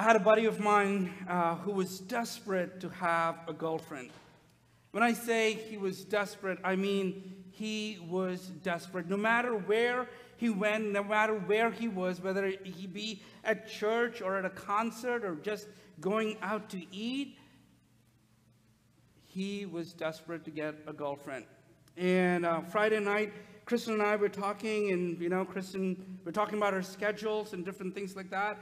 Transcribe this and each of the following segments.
I had a buddy of mine uh, who was desperate to have a girlfriend. When I say he was desperate, I mean he was desperate. No matter where he went, no matter where he was, whether he be at church or at a concert or just going out to eat, he was desperate to get a girlfriend. And uh, Friday night, Kristen and I were talking, and you know, Kristen, we're talking about her schedules and different things like that.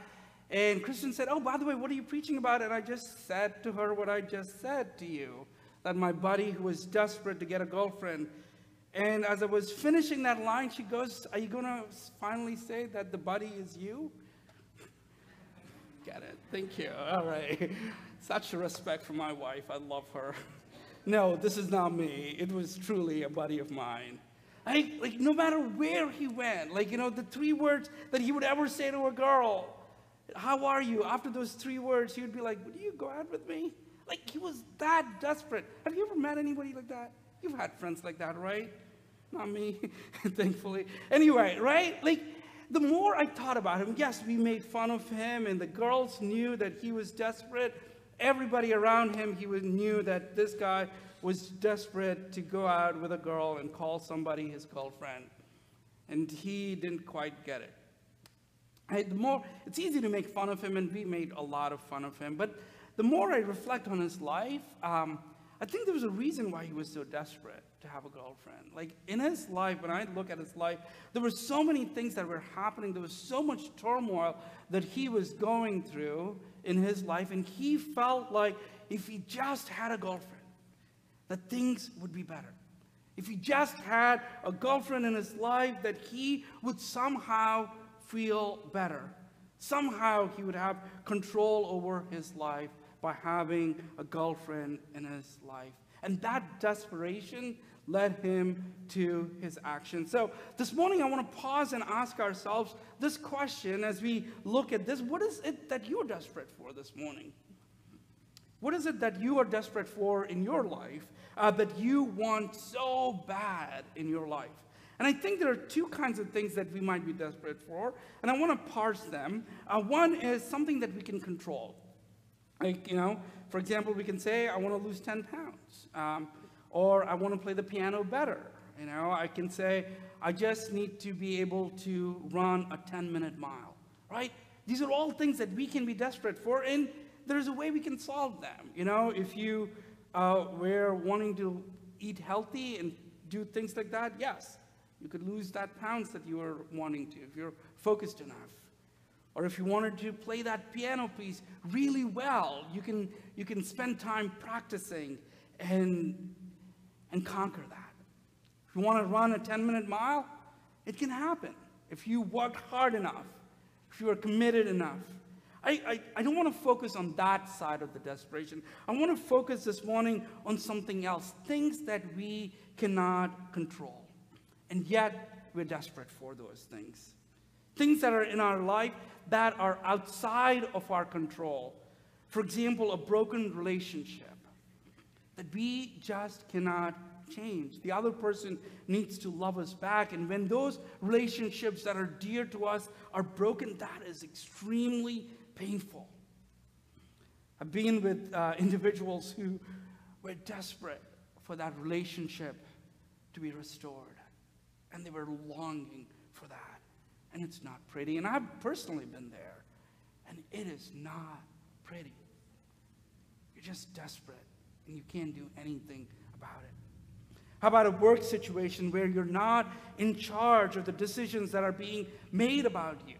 And Kristen said, Oh, by the way, what are you preaching about? And I just said to her what I just said to you that my buddy who was desperate to get a girlfriend. And as I was finishing that line, she goes, Are you going to finally say that the buddy is you? Get it. Thank you. All right. Such respect for my wife. I love her. No, this is not me. It was truly a buddy of mine. I, like, no matter where he went, like, you know, the three words that he would ever say to a girl, how are you? After those three words, he would be like, Would you go out with me? Like, he was that desperate. Have you ever met anybody like that? You've had friends like that, right? Not me, thankfully. Anyway, right? Like, the more I thought about him, yes, we made fun of him, and the girls knew that he was desperate. Everybody around him, he knew that this guy was desperate to go out with a girl and call somebody his girlfriend. And he didn't quite get it. I, the more, it's easy to make fun of him, and we made a lot of fun of him. But the more I reflect on his life, um, I think there was a reason why he was so desperate to have a girlfriend. Like in his life, when I look at his life, there were so many things that were happening. There was so much turmoil that he was going through in his life, and he felt like if he just had a girlfriend, that things would be better. If he just had a girlfriend in his life, that he would somehow feel better. Somehow he would have control over his life by having a girlfriend in his life. And that desperation led him to his action. So this morning, I want to pause and ask ourselves this question as we look at this What is it that you're desperate for this morning? What is it that you are desperate for in your life uh, that you want so bad in your life? And I think there are two kinds of things that we might be desperate for, and I want to parse them. Uh, one is something that we can control. Like, you know, for example, we can say, I want to lose 10 pounds, um, or I want to play the piano better. You know, I can say, I just need to be able to run a 10 minute mile, right? These are all things that we can be desperate for, and there's a way we can solve them. You know, if you uh, were wanting to eat healthy and do things like that, yes, you could lose that pounds that you were wanting to if you're focused enough. Or if you wanted to play that piano piece really well, you can, you can spend time practicing and, and conquer that. If you want to run a 10 minute mile, it can happen. If you work hard enough, if you are committed enough. I, I, I don't want to focus on that side of the desperation. I want to focus this morning on something else things that we cannot control. And yet, we're desperate for those things. Things that are in our life that are outside of our control. For example, a broken relationship that we just cannot change. The other person needs to love us back. And when those relationships that are dear to us are broken, that is extremely painful. I've been with uh, individuals who were desperate for that relationship to be restored and they were longing for that. And it's not pretty. And I've personally been there, and it is not pretty. You're just desperate, and you can't do anything about it. How about a work situation where you're not in charge of the decisions that are being made about you?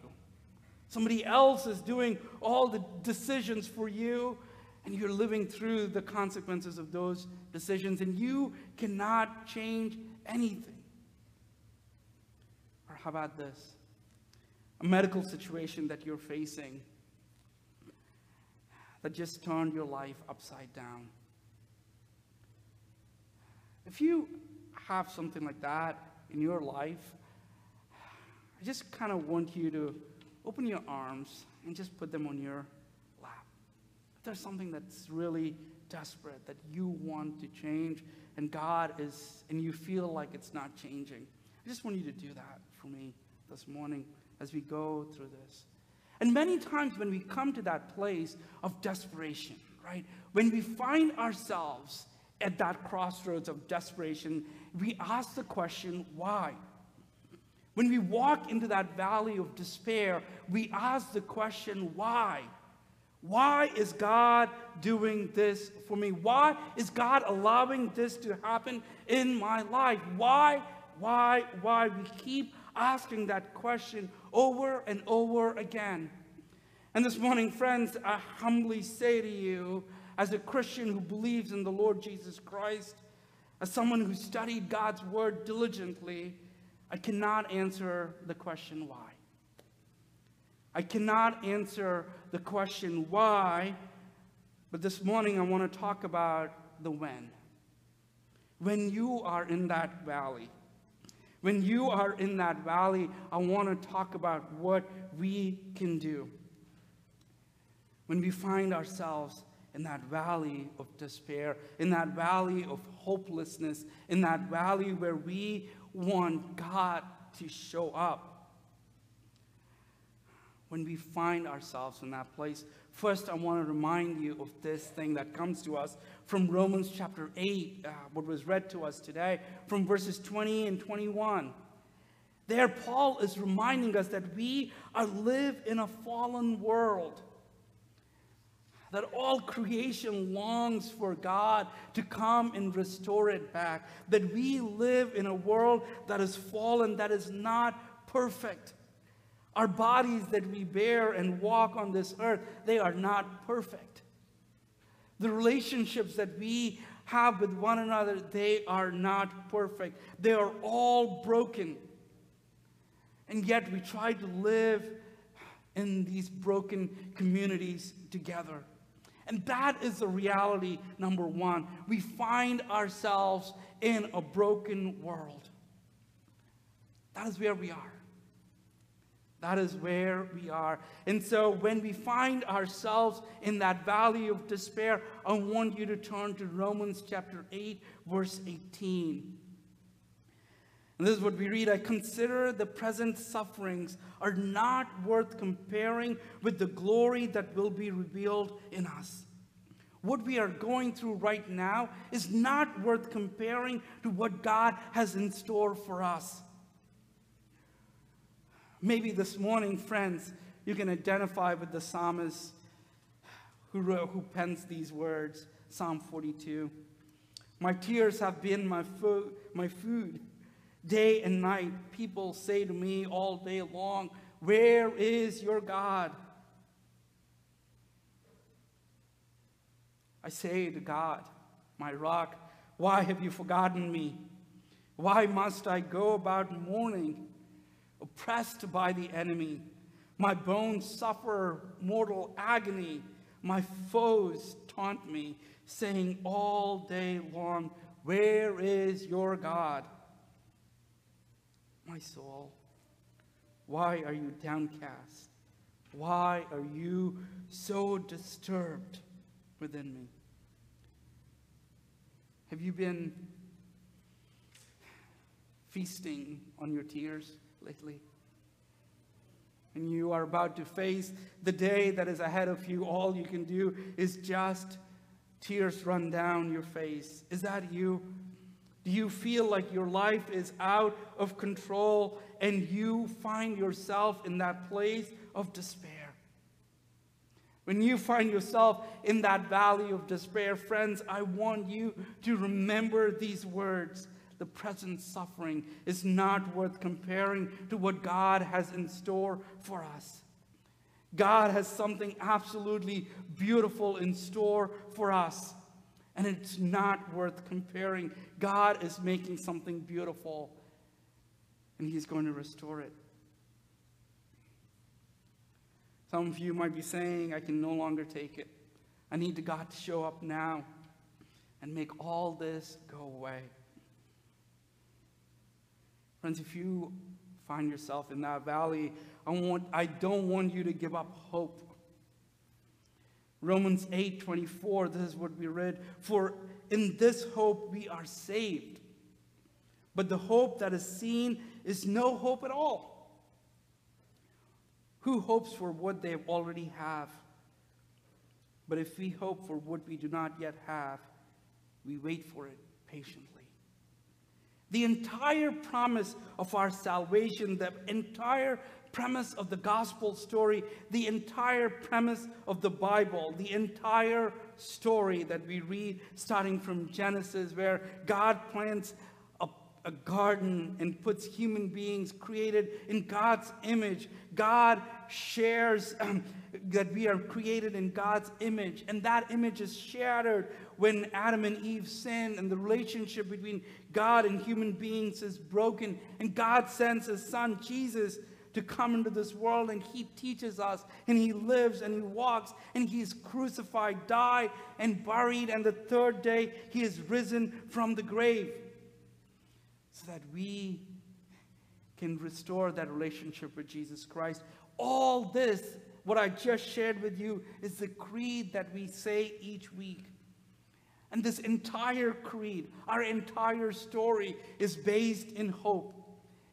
Somebody else is doing all the decisions for you, and you're living through the consequences of those decisions, and you cannot change anything. How about this? A medical situation that you're facing that just turned your life upside down. If you have something like that in your life, I just kind of want you to open your arms and just put them on your lap. If there's something that's really desperate that you want to change and God is, and you feel like it's not changing, I just want you to do that for me this morning as we go through this. And many times when we come to that place of desperation, right, when we find ourselves at that crossroads of desperation, we ask the question, why? When we walk into that valley of despair, we ask the question, why? Why is God doing this for me? Why is God allowing this to happen in my life? Why, why, why? We keep asking that question over and over again. And this morning, friends, I humbly say to you, as a Christian who believes in the Lord Jesus Christ, as someone who studied God's word diligently, I cannot answer the question why. I cannot answer the question why, but this morning I want to talk about the when. When you are in that valley, when you are in that valley, I want to talk about what we can do. When we find ourselves in that valley of despair, in that valley of hopelessness, in that valley where we want God to show up. When we find ourselves in that place, first I want to remind you of this thing that comes to us from Romans chapter 8, uh, what was read to us today, from verses 20 and 21. There, Paul is reminding us that we are live in a fallen world that all creation longs for God to come and restore it back, that we live in a world that is fallen, that is not perfect. Our bodies that we bear and walk on this earth, they are not perfect. The relationships that we have with one another, they are not perfect. They are all broken. And yet we try to live in these broken communities together. And that is the reality, number one. We find ourselves in a broken world. That is where we are. That is where we are. And so when we find ourselves in that valley of despair, I want you to turn to Romans chapter 8, verse 18. And this is what we read I consider the present sufferings are not worth comparing with the glory that will be revealed in us. What we are going through right now is not worth comparing to what God has in store for us. Maybe this morning, friends, you can identify with the psalmist who, wrote, who pens these words Psalm 42. My tears have been my, fo- my food Day and night, people say to me all day long, Where is your God? I say to God, my rock, why have you forgotten me? Why must I go about mourning, oppressed by the enemy? My bones suffer mortal agony. My foes taunt me, saying all day long, Where is your God? My soul, why are you downcast? Why are you so disturbed within me? Have you been feasting on your tears lately? And you are about to face the day that is ahead of you. All you can do is just tears run down your face. Is that you? Do you feel like your life is out of control and you find yourself in that place of despair? When you find yourself in that valley of despair, friends, I want you to remember these words. The present suffering is not worth comparing to what God has in store for us. God has something absolutely beautiful in store for us and it's not worth comparing. God is making something beautiful, and He's going to restore it. Some of you might be saying, I can no longer take it. I need God to show up now and make all this go away. Friends, if you find yourself in that valley, I, want, I don't want you to give up hope. Romans 8 24, this is what we read. For in this hope we are saved. But the hope that is seen is no hope at all. Who hopes for what they already have? But if we hope for what we do not yet have, we wait for it patiently. The entire promise of our salvation, the entire premise of the gospel story, the entire premise of the Bible, the entire story that we read starting from Genesis, where God plants a, garden and puts human beings created in God's image. God shares um, that we are created in God's image, and that image is shattered when Adam and Eve sin, and the relationship between God and human beings is broken, and God sends his son Jesus to come into this world and he teaches us and he lives and he walks and he's crucified, died and buried. And the third day he is risen from the grave so that we can restore that relationship with Jesus Christ. All this, what I just shared with you, is the creed that we say each week. And this entire creed, our entire story, is based in hope.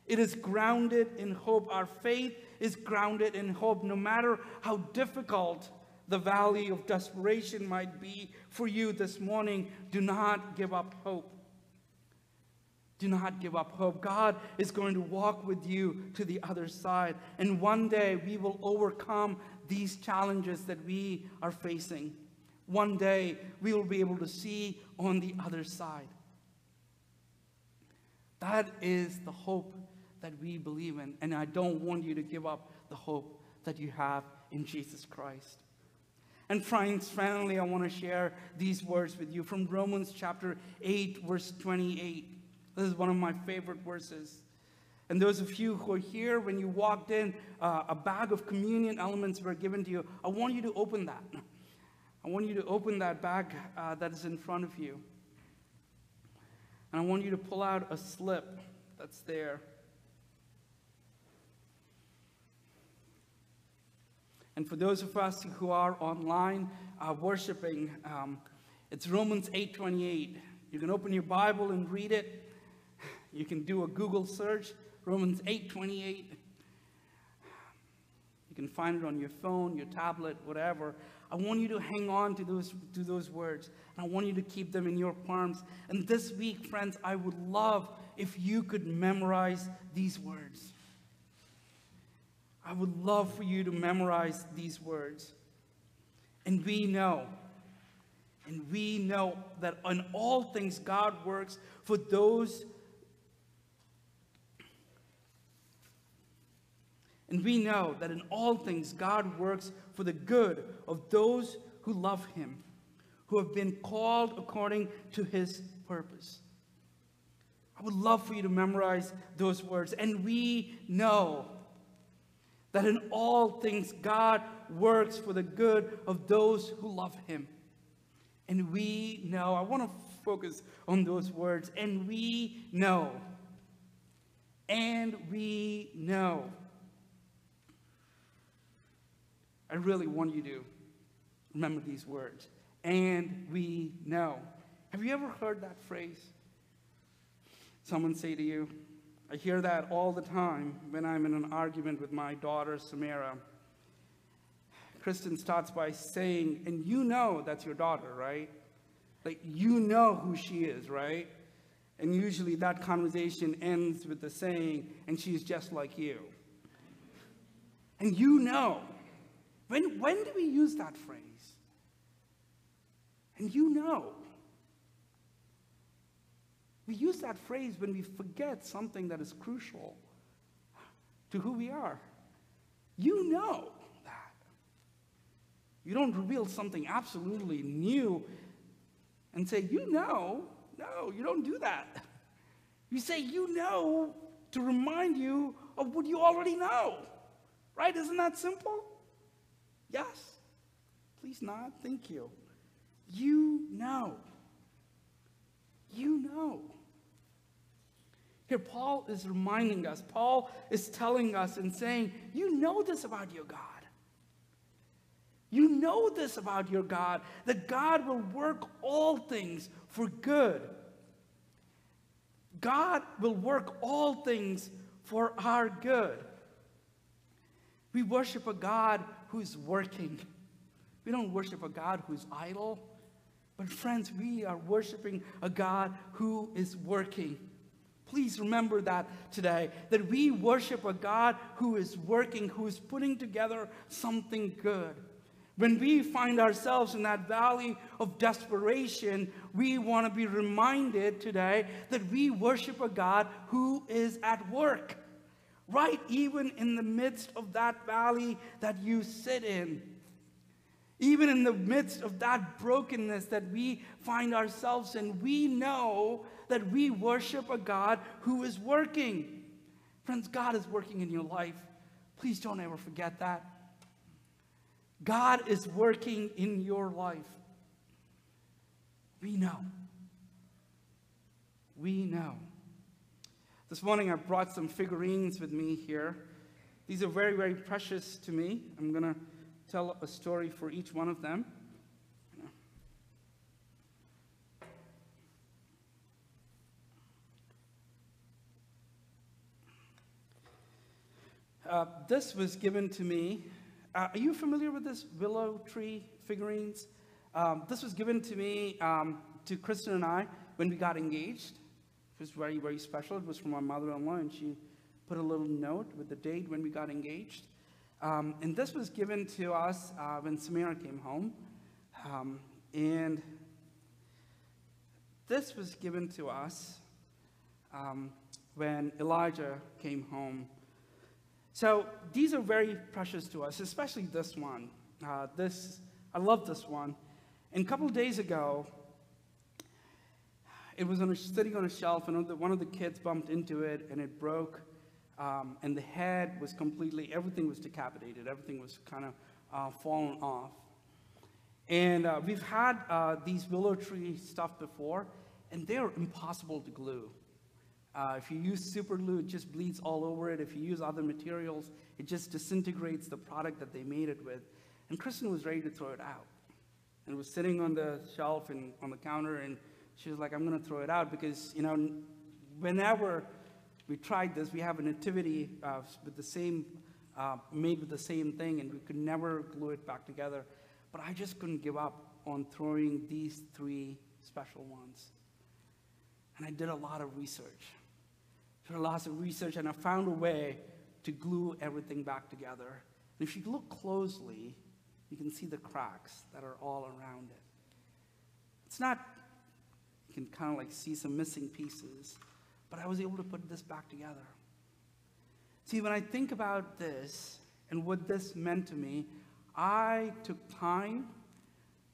It is grounded in hope. Our faith is grounded in hope. No matter how difficult the valley of desperation might be for you this morning, do not give up hope. Do not give up hope. God is going to walk with you to the other side. And one day we will overcome these challenges that we are facing. One day we will be able to see on the other side. That is the hope that we believe in. And I don't want you to give up the hope that you have in Jesus Christ. And friends, finally, I want to share these words with you from Romans chapter 8, verse 28. This is one of my favorite verses. And those of you who are here, when you walked in, uh, a bag of communion elements were given to you. I want you to open that. I want you to open that bag uh, that is in front of you. And I want you to pull out a slip that's there. And for those of us who are online uh, worshiping, um, it's Romans 8:28. You can open your Bible and read it. You can do a Google search, Romans 8:28. You can find it on your phone, your tablet, whatever. I want you to hang on to those, to those words. And I want you to keep them in your palms. And this week, friends, I would love if you could memorize these words. I would love for you to memorize these words. And we know, and we know that in all things God works for those. And we know that in all things God works for the good of those who love him, who have been called according to his purpose. I would love for you to memorize those words. And we know that in all things God works for the good of those who love him. And we know, I want to focus on those words, and we know, and we know. I really want you to remember these words. And we know. Have you ever heard that phrase? Someone say to you, I hear that all the time when I'm in an argument with my daughter, Samara. Kristen starts by saying, and you know that's your daughter, right? Like, you know who she is, right? And usually that conversation ends with the saying, and she's just like you. And you know. When, when do we use that phrase? And you know. We use that phrase when we forget something that is crucial to who we are. You know that. You don't reveal something absolutely new and say, You know. No, you don't do that. You say, You know, to remind you of what you already know. Right? Isn't that simple? Yes. Please not. Thank you. You know. You know. Here, Paul is reminding us, Paul is telling us and saying, You know this about your God. You know this about your God, that God will work all things for good. God will work all things for our good. We worship a God who's working. We don't worship a God who's idle. But, friends, we are worshiping a God who is working. Please remember that today, that we worship a God who is working, who is putting together something good. When we find ourselves in that valley of desperation, we want to be reminded today that we worship a God who is at work. Right, even in the midst of that valley that you sit in. Even in the midst of that brokenness that we find ourselves in, we know that we worship a God who is working. Friends, God is working in your life. Please don't ever forget that. God is working in your life. We know. We know. This morning I brought some figurines with me here. These are very, very precious to me. I'm going to tell a story for each one of them. Uh, this was given to me. Uh, are you familiar with this willow tree figurines? Um, this was given to me, um, to Kristen and I, when we got engaged. It was very, very special. It was from my mother in law, and she put a little note with the date when we got engaged. Um, and this was given to us uh, when Samira came home. Um, and this was given to us um, when Elijah came home. So these are very precious to us, especially this one. Uh, this, I love this one. And a couple days ago, it was on a, sitting on a shelf, and one of the kids bumped into it, and it broke. Um, and the head was completely, everything was decapitated. Everything was kind of uh, fallen off. And uh, we've had uh, these willow tree stuff before, and they're impossible to glue. Uh, if you use super glue, it just bleeds all over it. If you use other materials, it just disintegrates the product that they made it with. And Kristen was ready to throw it out. And it was sitting on the shelf and on the counter, and she was like, I'm going to throw it out because, you know, whenever we tried this. We have a nativity uh, with the same, uh, made with the same thing, and we could never glue it back together. But I just couldn't give up on throwing these three special ones. And I did a lot of research. Did a lot of research, and I found a way to glue everything back together. And if you look closely, you can see the cracks that are all around it. It's not, can kind of like see some missing pieces. But I was able to put this back together. See, when I think about this and what this meant to me, I took time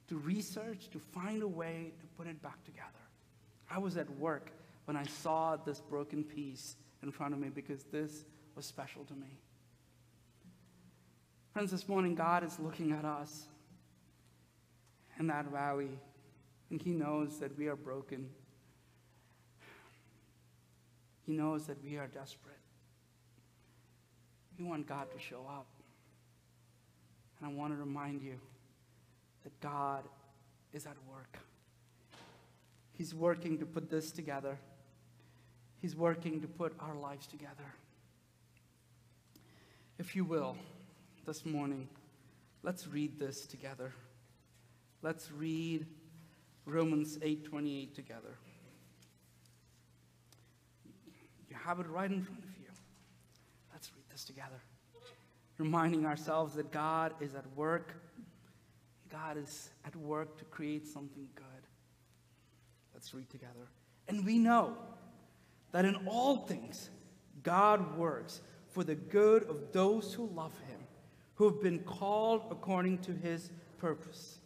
to research, to find a way to put it back together. I was at work when I saw this broken piece in front of me because this was special to me. Friends, this morning, God is looking at us in that valley, and He knows that we are broken. He knows that we are desperate. We want God to show up. And I want to remind you that God is at work. He's working to put this together. He's working to put our lives together. If you will, this morning, let's read this together. Let's read Romans 8:28 together. You have it right in front of you. Let's read this together. Reminding ourselves that God is at work. God is at work to create something good. Let's read together. And we know that in all things, God works for the good of those who love him, who have been called according to his purpose.